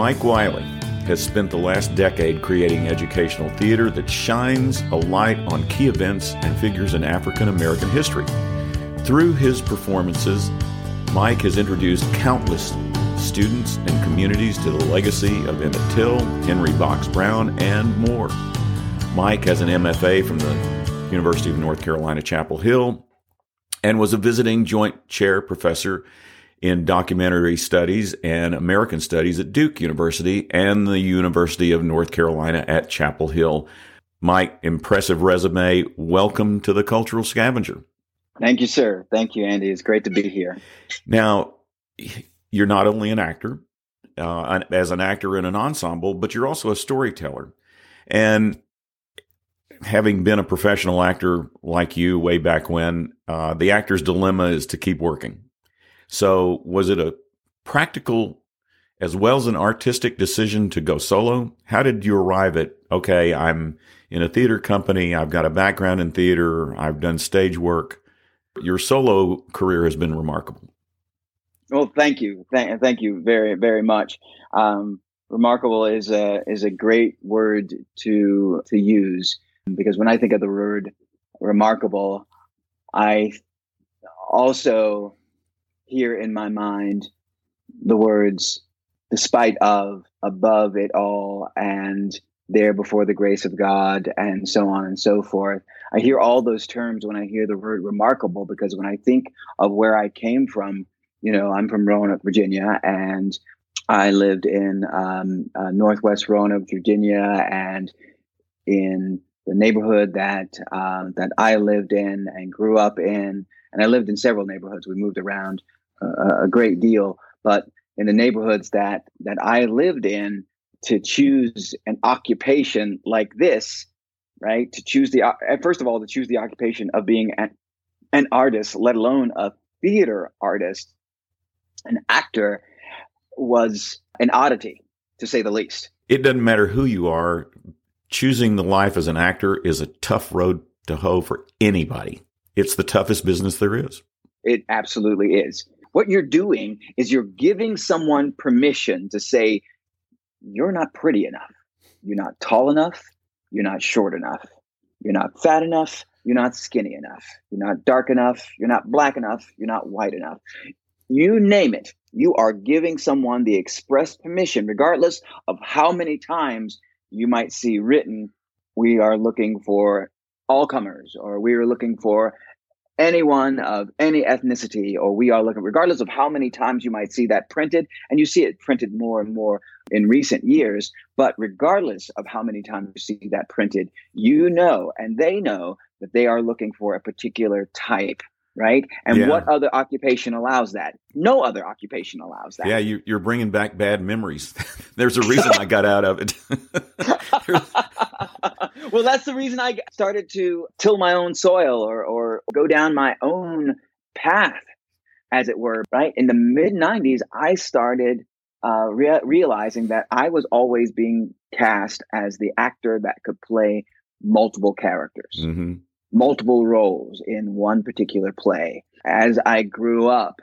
Mike Wiley has spent the last decade creating educational theater that shines a light on key events and figures in African American history. Through his performances, Mike has introduced countless students and communities to the legacy of Emmett Till, Henry Box Brown, and more. Mike has an MFA from the University of North Carolina, Chapel Hill, and was a visiting joint chair professor in documentary studies and American studies at Duke University and the University of North Carolina at Chapel Hill. Mike, impressive resume. Welcome to the Cultural Scavenger. Thank you, sir. Thank you, Andy. It's great to be here. Now, you're not only an actor, uh, as an actor in an ensemble, but you're also a storyteller. And having been a professional actor like you way back when, uh, the actor's dilemma is to keep working. So, was it a practical as well as an artistic decision to go solo? How did you arrive at, okay, I'm in a theater company, I've got a background in theater, I've done stage work, your solo career has been remarkable. Well, thank you, thank, thank you very, very much. Um, remarkable is a is a great word to to use because when I think of the word remarkable, I also hear in my mind the words despite of above it all and there before the grace of God and so on and so forth. I hear all those terms when I hear the word remarkable because when I think of where I came from, you know, I'm from Roanoke, Virginia, and I lived in um, uh, Northwest Roanoke, Virginia, and in the neighborhood that uh, that I lived in and grew up in, and I lived in several neighborhoods. We moved around uh, a great deal, but in the neighborhoods that that I lived in, to choose an occupation like this, right? To choose the, first of all, to choose the occupation of being an, an artist, let alone a theater artist, an actor, was an oddity, to say the least. It doesn't matter who you are, choosing the life as an actor is a tough road to hoe for anybody. It's the toughest business there is. It absolutely is. What you're doing is you're giving someone permission to say, you're not pretty enough. You're not tall enough. You're not short enough. You're not fat enough. You're not skinny enough. You're not dark enough. You're not black enough. You're not white enough. You name it. You are giving someone the express permission, regardless of how many times you might see written, we are looking for all comers, or we are looking for anyone of any ethnicity, or we are looking, regardless of how many times you might see that printed, and you see it printed more and more in recent years. But regardless of how many times you see that printed, you know, and they know that they are looking for a particular type right? And yeah. what other occupation allows that? No other occupation allows that. Yeah, you, are bringing back bad memories. There's a reason I got out of it. well, that's the reason I started to till my own soil or, or go down my own path, as it were, right? In the mid 90s, I started uh, rea- realizing that I was always being cast as the actor that could play multiple characters. Mm-hmm multiple roles in one particular play. As I grew up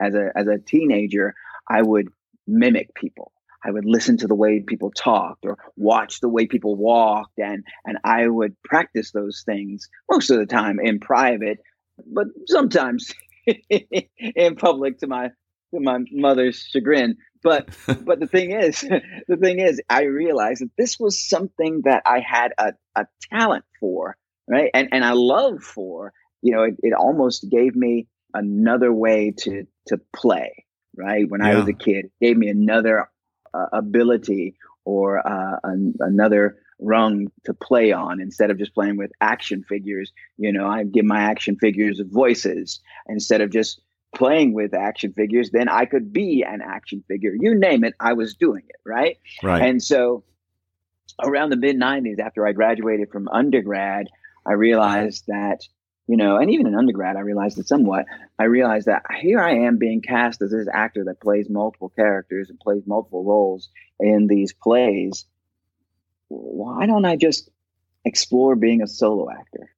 as a as a teenager, I would mimic people. I would listen to the way people talked or watch the way people walked and and I would practice those things most of the time in private, but sometimes in public to my to my mother's chagrin. But but the thing is, the thing is, I realized that this was something that I had a, a talent for right? And and I love for you know it, it almost gave me another way to to play, right? When yeah. I was a kid, it gave me another uh, ability or uh, an, another rung to play on instead of just playing with action figures. You know, I give my action figures voices instead of just playing with action figures. Then I could be an action figure. You name it, I was doing it, right? Right. And so around the mid 90s after I graduated from undergrad, I realized that, you know, and even in undergrad, I realized it somewhat. I realized that here I am being cast as this actor that plays multiple characters and plays multiple roles in these plays. Why don't I just explore being a solo actor?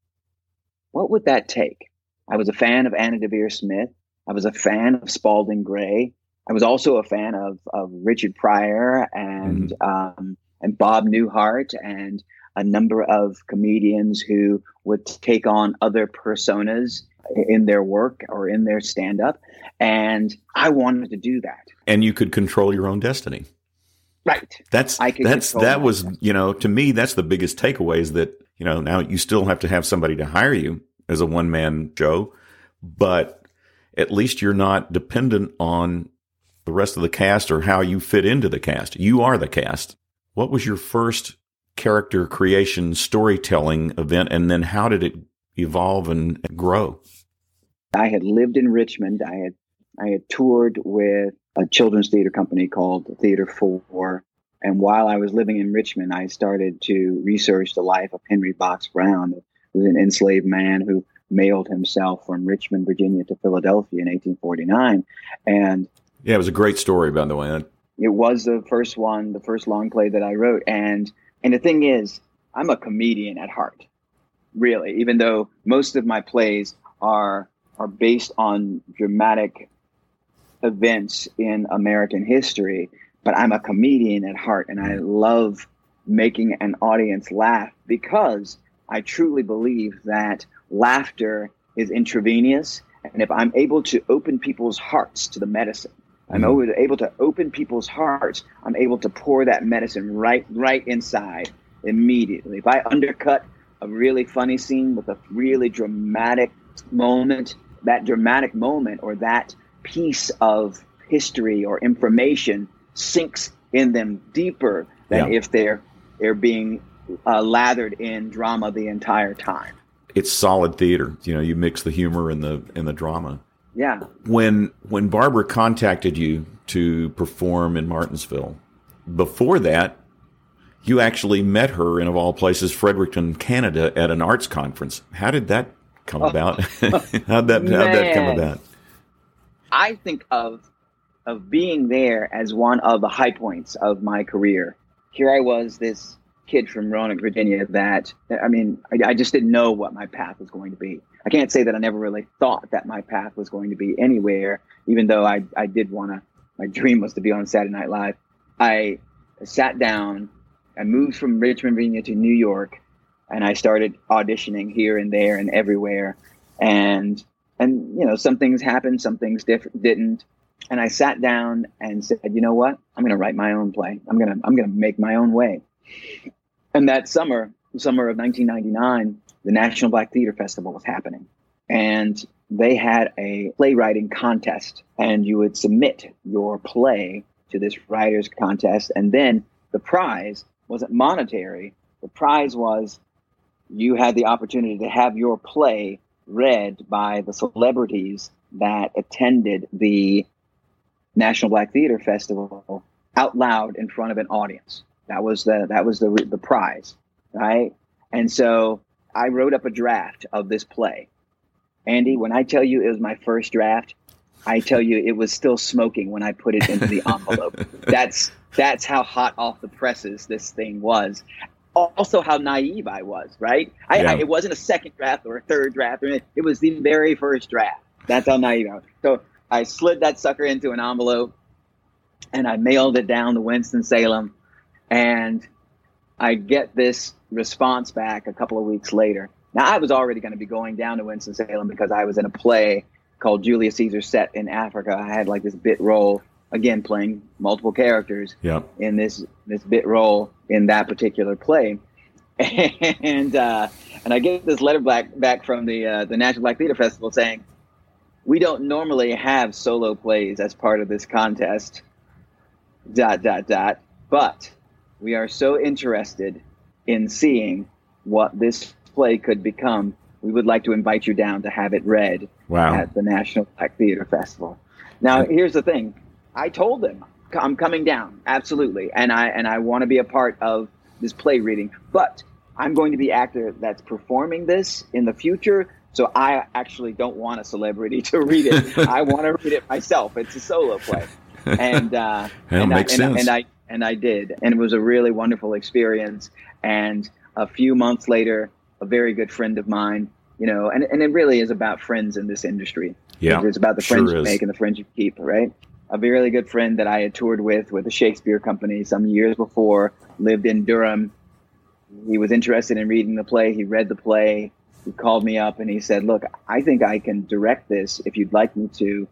What would that take? I was a fan of Anna Deavere Smith. I was a fan of Spalding Gray. I was also a fan of of Richard Pryor and mm-hmm. um, and Bob Newhart and a number of comedians who would take on other personas in their work or in their stand up. And I wanted to do that. And you could control your own destiny. Right. That's that's that was destiny. you know to me that's the biggest takeaway is that you know now you still have to have somebody to hire you as a one man show, but at least you're not dependent on the rest of the cast or how you fit into the cast. You are the cast. What was your first character creation storytelling event and then how did it evolve and grow? I had lived in Richmond. I had I had toured with a children's theater company called Theater 4 and while I was living in Richmond, I started to research the life of Henry Box Brown, who was an enslaved man who mailed himself from Richmond, Virginia to Philadelphia in 1849. And yeah, it was a great story, by the way. It was the first one, the first long play that I wrote. And and the thing is, I'm a comedian at heart, really, even though most of my plays are are based on dramatic events in American history. But I'm a comedian at heart and I love making an audience laugh because I truly believe that laughter is intravenous. And if I'm able to open people's hearts to the medicine, I'm mm-hmm. able to open people's hearts. I'm able to pour that medicine right, right inside immediately. If I undercut a really funny scene with a really dramatic moment, that dramatic moment or that piece of history or information sinks in them deeper than yeah. if they're they're being uh, lathered in drama the entire time. It's solid theater. You know, you mix the humor and the and the drama. Yeah. When when Barbara contacted you to perform in Martinsville, before that, you actually met her in of all places, Fredericton, Canada, at an arts conference. How did that come oh. about? how'd that how'd that come about? I think of of being there as one of the high points of my career. Here I was, this kid from Roanoke, Virginia, that I mean, I, I, just didn't know what my path was going to be. I can't say that I never really thought that my path was going to be anywhere, even though I, I did want to. My dream was to be on Saturday Night Live. I sat down, I moved from Richmond, Virginia to New York, and I started auditioning here and there and everywhere. And and you know, some things happened, some things diff- didn't and I sat down and said, you know what? I'm going to write my own play. I'm going to I'm going to make my own way. And that summer, summer of 1999, the National Black Theater Festival was happening, and they had a playwriting contest, and you would submit your play to this writers contest, and then the prize wasn't monetary. The prize was you had the opportunity to have your play read by the celebrities that attended the National Black Theater Festival out loud in front of an audience. That was the that was the the prize, right? And so I wrote up a draft of this play. Andy, when I tell you it was my first draft, I tell you it was still smoking when I put it into the envelope. that's that's how hot off the presses this thing was. Also, how naive I was, right? I, yeah. I, it wasn't a second draft or a third draft, or it was the very first draft. That's how naive I was. So I slid that sucker into an envelope and I mailed it down to Winston-Salem. And I get this response back a couple of weeks later. Now, I was already going to be going down to Winston-Salem because I was in a play called Julius Caesar set in Africa. I had like this bit role, again, playing multiple characters yep. in this, this bit role in that particular play. and uh, and I get this letter back back from the uh, the National Black Theater Festival saying, we don't normally have solo plays as part of this contest. Dot dot dot. But we are so interested in seeing what this play could become. We would like to invite you down to have it read wow. at the National Black Theater Festival. Now, here's the thing. I told them I'm coming down, absolutely, and I and I want to be a part of this play reading. But I'm going to be actor that's performing this in the future. So I actually don't want a celebrity to read it. I want to read it myself. It's a solo play, and uh, and, I, and, and, I and I did, and it was a really wonderful experience. And a few months later, a very good friend of mine, you know, and, and it really is about friends in this industry. Yeah, it's about the friends sure you make and the friends you keep, right? a really good friend that I had toured with with the Shakespeare Company some years before, lived in Durham. He was interested in reading the play. He read the play. He called me up and he said, Look, I think I can direct this if you'd like me to.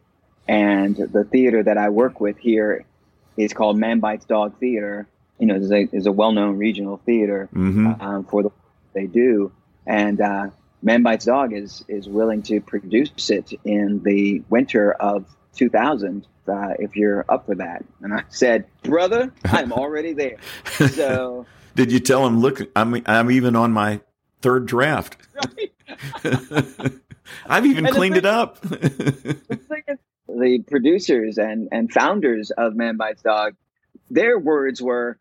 And the theater that I work with here is called Man Bites Dog Theater. You know, is a, is a well known regional theater Mm-hmm. um, for the they do. And uh, Man Bites Dog is is willing to produce it in the winter of 2000 uh, if you're up for that. And I said, brother, I'm already there. So Did you tell him, look, I'm I'm even on my third draft. right? I've even And cleaned it up. the thing is, the producers and and founders of Man Bites Dog, their words were,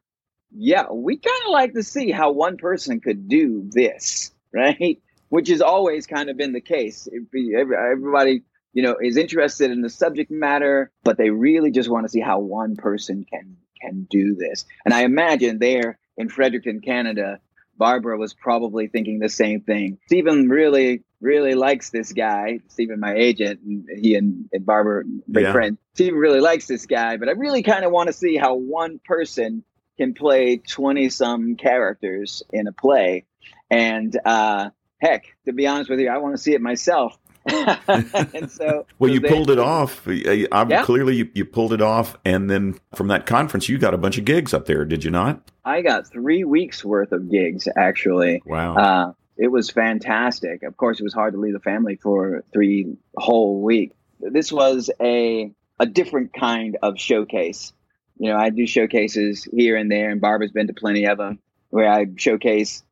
"Yeah, we kind of like to see how one person could do this, right?" Which has always kind of been the case. Everybody, you know, is interested in the subject matter, but they really just want to see how one person can can do this. And I imagine there in Fredericton, Canada, Barbara was probably thinking the same thing. Stephen really, really likes this guy. Stephen, my agent, and he and, and Barbara, big Yeah. friend. Stephen really likes this guy, but I really kind of want to see how one person can play 20 some characters in a play. And uh, heck, to be honest with you, I want to see it myself. and so, well, so you they- pulled it off. I, I- Yeah. Clearly, you, you pulled it off, and then from that conference, you got a bunch of gigs up there, did you not? I got three weeks worth of gigs actually. Wow. Uh, it was fantastic. Of course, it was hard to leave the family for three whole weeks. This was a a different kind of showcase. You know, I do showcases here and there, and Barbara's been to plenty of them, where I showcase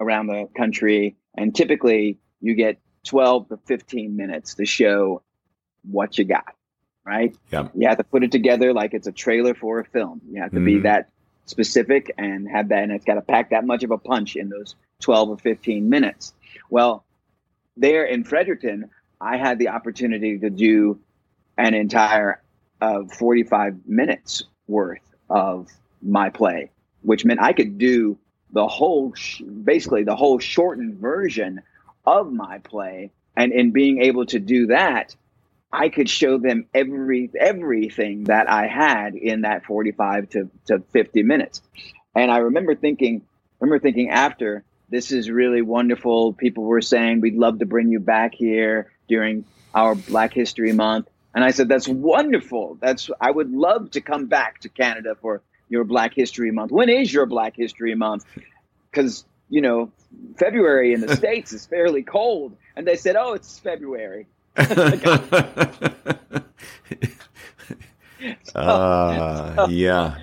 around the country, and typically you get twelve to fifteen minutes to show what you got. Right? Yeah. You have to put it together like it's a trailer for a film. You have to be Mhm. that specific and have that, and it's got to pack that much of a punch in those 12 or 15 minutes. Well, there in Fredericton, I had the opportunity to do an entire uh, 45 minutes worth of my play, which meant I could do the whole, sh- basically the whole shortened version of my play. And in being able to do that, I could show them every everything that I had in that 45 to, to 50 minutes. And I remember thinking, remember thinking after this is really wonderful. People were saying we'd love to bring you back here during our Black History Month. And I said, that's wonderful. That's I would love to come back to Canada for your Black History Month. When is your Black History Month? Because you know, February in the States is fairly cold. And they said, Oh, it's February. uh, yeah.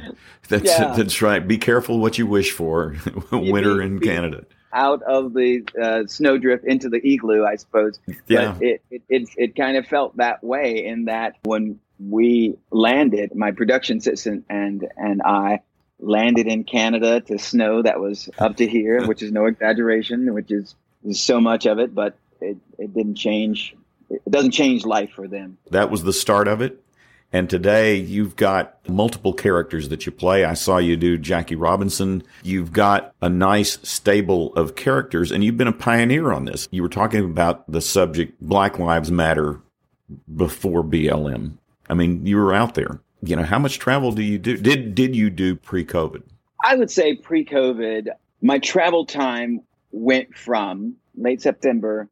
That's Yeah. that's right. Be careful what you wish for. Winter be- in be- Canada. Out of the uh, snowdrift into the igloo, I suppose. Yeah. But it, it, it, it kind of felt that way in that when we landed, my production assistant and, and I landed in Canada to snow that was up to here, which is no exaggeration, which is, is so much of it, but it, it didn't change. It doesn't change life for them. That was the start of it. And today you've got multiple characters that you play. I saw you do Jackie Robinson. You've got a nice stable of characters and you've been a pioneer on this. You were talking about the subject Black Lives Matter before BLM. I mean, you were out there. You know, how much travel do you do? Did did you do pre-COVID? I would say pre COVID, my travel time went from late September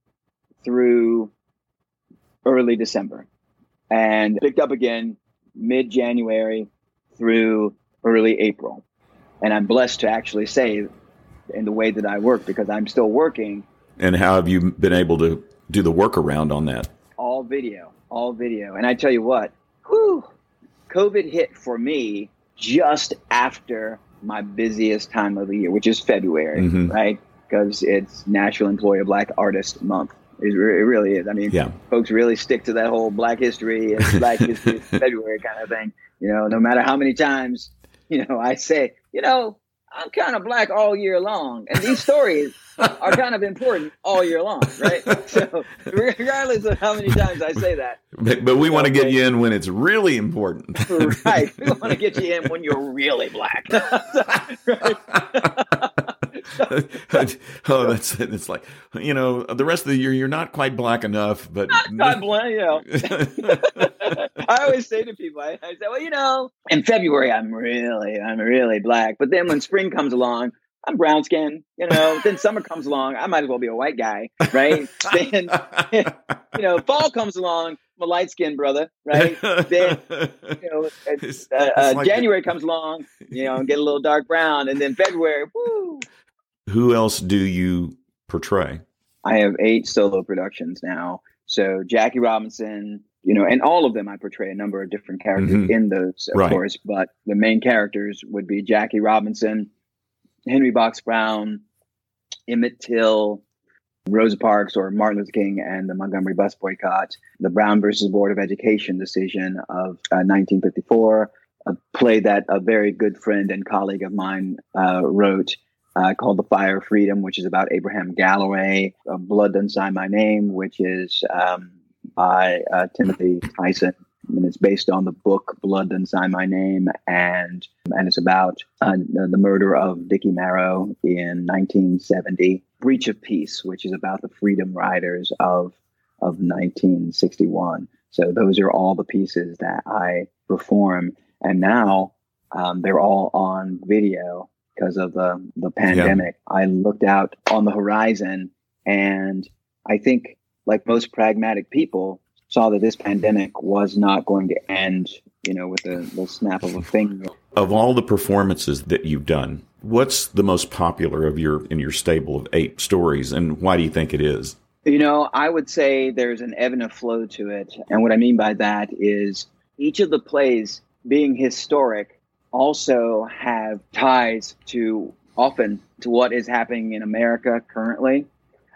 through early December and picked up again mid January through early April. And I'm blessed to actually say in the way that I work because I'm still working And how have you been able to do the workaround on that? all video, all video. And I tell you what, whew, COVID hit for me just after my busiest time of the year, which is February, Mhm. right? Because it's National Employer Black Artist Month. It, re- it really is. I mean, Yeah. folks really stick to that whole Black History and Black History February kind of thing. You know, no matter how many times, you know, I say, you know, I'm kind of black all year long, and these stories are kind of important all year long, right? So, regardless of how many times I say that, But, but we want to get you in when it's really important. right? We want to get you in when you're really black. right? oh, that's it. It's like, you know, the rest of the year, you're not quite black enough, but God bless you. I always say to people, I, I say, well, you know, in February I'm really, I'm really black, but then when spring comes along, I'm brown skinned, you know. then summer comes along, I might as well be a white guy, right? then, you know, fall comes along, I'm a light skinned brother, right? then, you know, it's, uh, uh, like January comes along, you know, and get a little dark brown, and then February, woo. Who else do you portray? I have eight solo productions now. So Jackie Robinson, you know, and all of them I portray a number of different characters mm-hmm. in those, of right. course, but the main characters would be Jackie Robinson, Henry Box Brown, Emmett Till, Rosa Parks or Martin Luther King and the Montgomery bus boycott, the Brown versus Board of Education decision of uh, 1954, a play that a very good friend and colleague of mine uh, wrote uh, called The Fire of Freedom, which is about Abraham Galloway, Blood Doesn't Sign My Name, which is um, by uh, Timothy Tyson. And it's based on the book Blood Doesn't Sign My Name, and and it's about uh, the murder of Dickie Marrow in 1970. Breach of Peace, which is about the Freedom Riders of of 1961. So those are all the pieces that I perform, and now um, they're all on video because of um, the the pandemic. Yeah. I looked out on the horizon, and I think, like most pragmatic people, saw that this pandemic was not going to end. You know, with a the snap of a finger. Of all the performances that you've done, what's the most popular of your in your stable of eight stories, and why do you think it is? You know, I would say there's an ebb and a flow to it, and what I mean by that is each of the plays being historic also have ties to often to what is happening in America currently.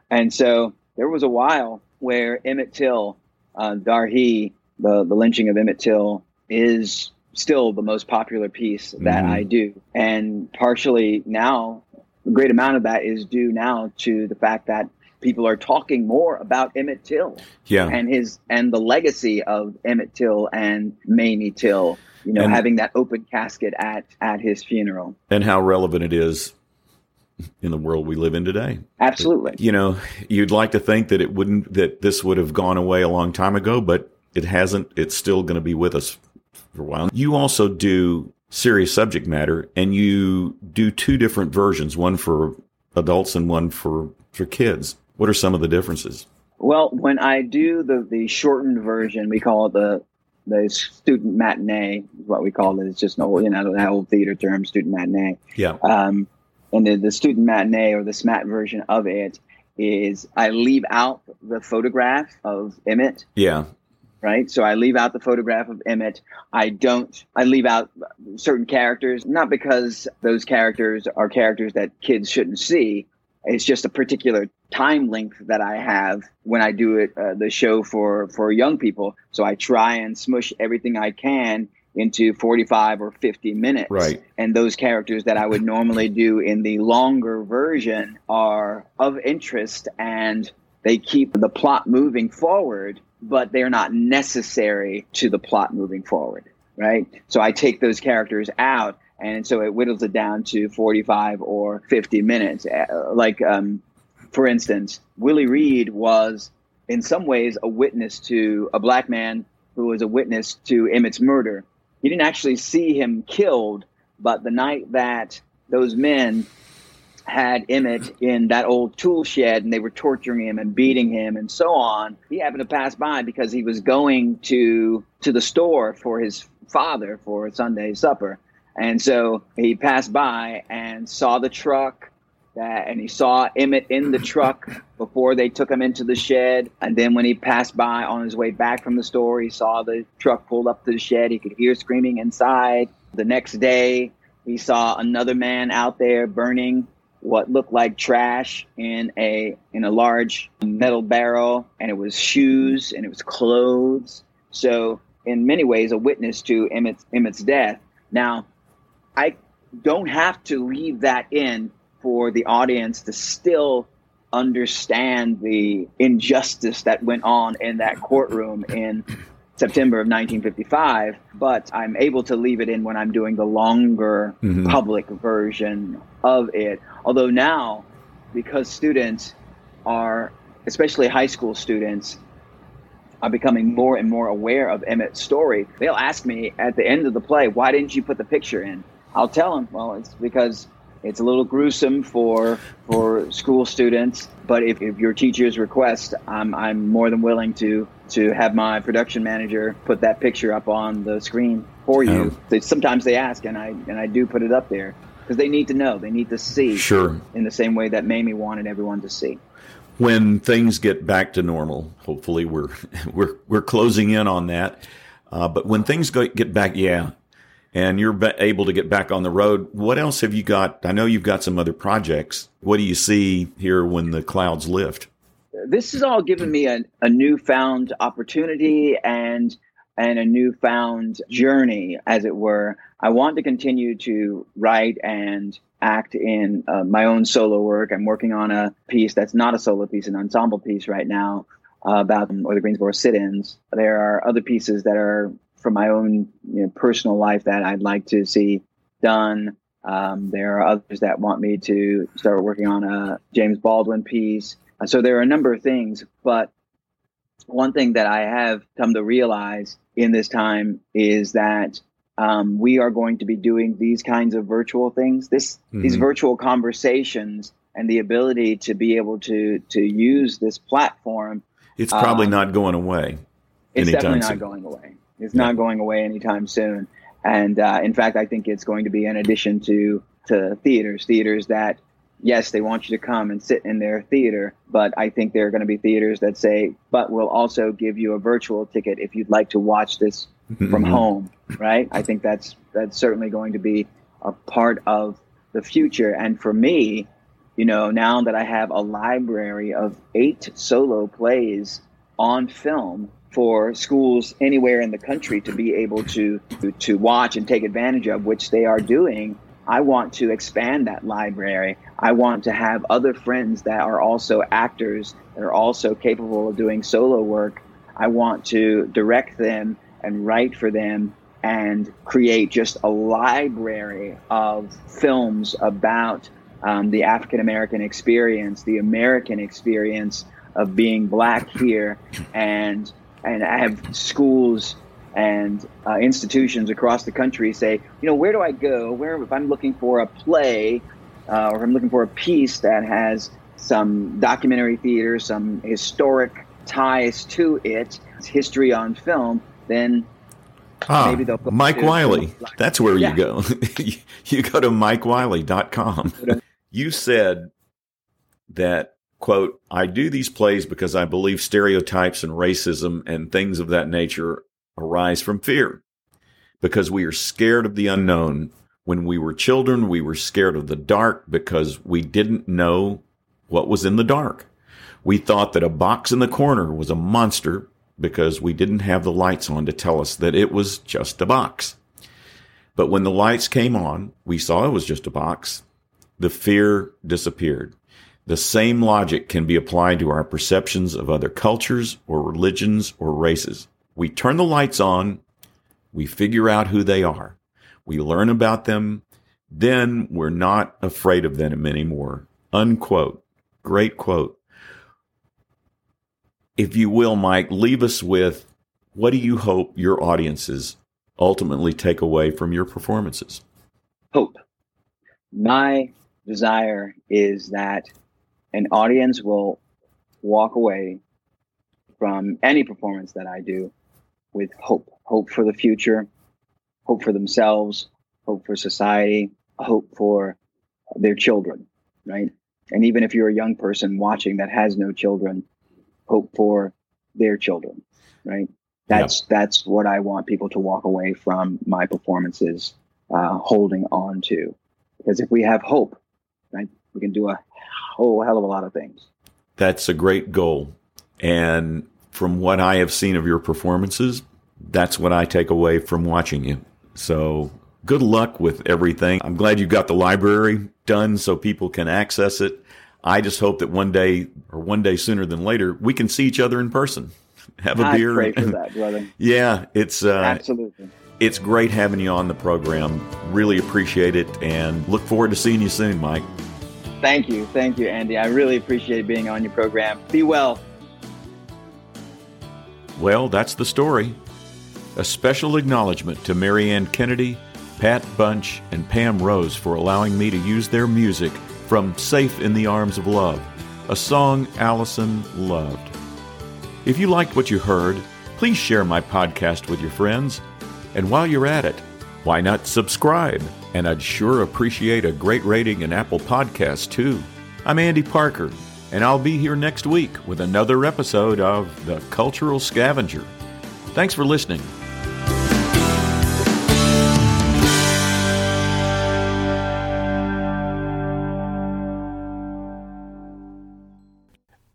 And so there was a while where Emmett Till, uh, Dar He, the, the lynching of Emmett Till, is still the most popular piece that mm. I do. And partially now, a great amount of that is due now to the fact that people are talking more about Emmett Till yeah. and his and the legacy of Emmett Till and Mamie Till you know, and, having that open casket at at his funeral, and how relevant it is in the world we live in today. Absolutely. You know, you'd like to think that it wouldn't that this would have gone away a long time ago, but it hasn't. It's still going to be with us for a while. You also do serious subject matter and you do two different versions, one for adults and one for for kids. What are some of the differences? Well, when I do the the shortened version, we call it the the student matinee is what we call it. It's just an old, you know, that old theater term, student matinee. Yeah. Um, and the, the student matinee or the SMAT version of it is I leave out the photograph of Emmett. Yeah. Right. So I leave out the photograph of Emmett. I don't, I leave out certain characters, not because those characters are characters that kids shouldn't see, it's just a particular time length that I have when I do it, uh, the show for, for young people. So I try and smush everything I can into 45 or 50 minutes. Right. And those characters that I would normally do in the longer version are of interest and they keep the plot moving forward, but they're not necessary to the plot moving forward. Right. So I take those characters out and so it whittles it down to 45 or 50 minutes. Uh, like um, for instance willie reed was in some ways a witness to a black man who was a witness to emmett's murder. He didn't actually see him killed but the night that those men had emmett in that old tool shed and they were torturing him and beating him and so on he happened to pass by because he was going to to the store for his father for sunday supper and so he passed by and saw the truck that, and he saw Emmett in the truck before they took him into the shed. And then when he passed by on his way back from the store, he saw the truck pulled up to the shed. He could hear screaming inside. The next day, he saw another man out there burning what looked like trash in a in a large metal barrel and it was shoes and it was clothes so in many ways a witness to emmett's, emmett's death now I don't have to leave that in for the audience to still understand the injustice that went on in that courtroom in September of 1955, but I'm able to leave it in when I'm doing the longer mm-hmm. public version of it. Although now, because students are, especially high school students, are becoming more and more aware of Emmett's story, they'll ask me at the end of the play, why didn't you put the picture in? I'll tell them, well, it's because it's a little gruesome for for school students, but if, if your teachers request, I'm, I'm more than willing to to have my production manager put that picture up on the screen for you. Oh. They, sometimes they ask, and I and I do put it up there because they need to know, they need to see. Sure. In the same way that Mamie wanted everyone to see. When things get back to normal, hopefully we're we're we're closing in on that. Uh, but when things go, get back, yeah, and you're able to get back on the road. What else have you got? I know you've got some other projects. What do you see here when the clouds lift? This has all given me a, a newfound opportunity and and a newfound journey, as it were. I want to continue to write and act in uh, my own solo work. I'm working on a piece that's not a solo piece, an ensemble piece right now uh, about or the Greensboro sit-ins. There are other pieces that are from my own you know, personal life that I'd like to see done. Um, there are others that want me to start working on a James Baldwin piece. Uh, so there are a number of things, but one thing that I have come to realize in this time is that um, we are going to be doing these kinds of virtual things. This mm-hmm. these virtual conversations and the ability to be able to to use this platform. It's probably um, not going away. It's definitely not going away. It's not going away anytime soon. And uh, in fact, I think it's going to be in addition to to theaters, theaters that yes, they want you to come and sit in their theater, but I think there are going to be theaters that say, but we'll also give you a virtual ticket if you'd like to watch this mm-hmm. from home, right? I think that's that's certainly going to be a part of the future. And for me, you know, now that I have a library of eight solo plays on film for schools anywhere in the country to be able to to watch and take advantage of, which they are doing. I want to expand that library. I want to have other friends that are also actors that are also capable of doing solo work. I want to direct them and write for them and create just a library of films about um, the African American experience, the American experience of being black here, and and I have schools and uh, institutions across the country say, you know, where do I go? Where if I'm looking for a play uh, or if I'm looking for a piece that has some documentary theater, some historic ties to it, history on film, then ah, maybe they'll go Mike Wiley. That's where yeah. you go. you go to mikewiley.com. you said that quote, I do these plays because I believe stereotypes and racism and things of that nature arise from fear. Because we are scared of the unknown. When we were children, we were scared of the dark because we didn't know what was in the dark. We thought that a box in the corner was a monster because we didn't have the lights on to tell us that it was just a box. But when the lights came on, we saw it was just a box. The fear disappeared. The same logic can be applied to our perceptions of other cultures or religions or races. We turn the lights on, we figure out who they are, we learn about them, then we're not afraid of them anymore. Unquote. Great quote. If you will, Mike, leave us with what do you hope your audiences ultimately take away from your performances? Hope. My desire is that an audience will walk away from any performance that I do with hope hope for the future, hope for themselves, hope for society, hope for their children, right? And even if you're a young person watching that has no children, hope for their children, right? That's yep. that's what I want people to walk away from my performances, uh, holding on to, because if we have hope, right, we can do a whole hell of a lot of things. That's a great goal. And from what I have seen of your performances, that's what I take away from watching you. So good luck with everything. I'm glad you got the library done so people can access it. I just hope that one day or one day sooner than later, we can see each other in person. Have a I beer. Pray for that, brother. yeah, it's uh, absolutely. It's great having you on the program. Really appreciate it and look forward to seeing you soon, Mike. Thank you. Thank you, Andy. I really appreciate being on your program. Be well. Well, that's the story. A special acknowledgement to Mary Ann Kennedy, Pat Bunch, and Pam Rose for allowing me to use their music from Safe in the Arms of Love, a song Allison loved. If you liked what you heard, please share my podcast with your friends. And while you're at it, why not subscribe? And I'd sure appreciate a great rating in Apple Podcasts, too. I'm Andy Parker, and I'll be here next week with another episode of The Cultural Scavenger. Thanks for listening.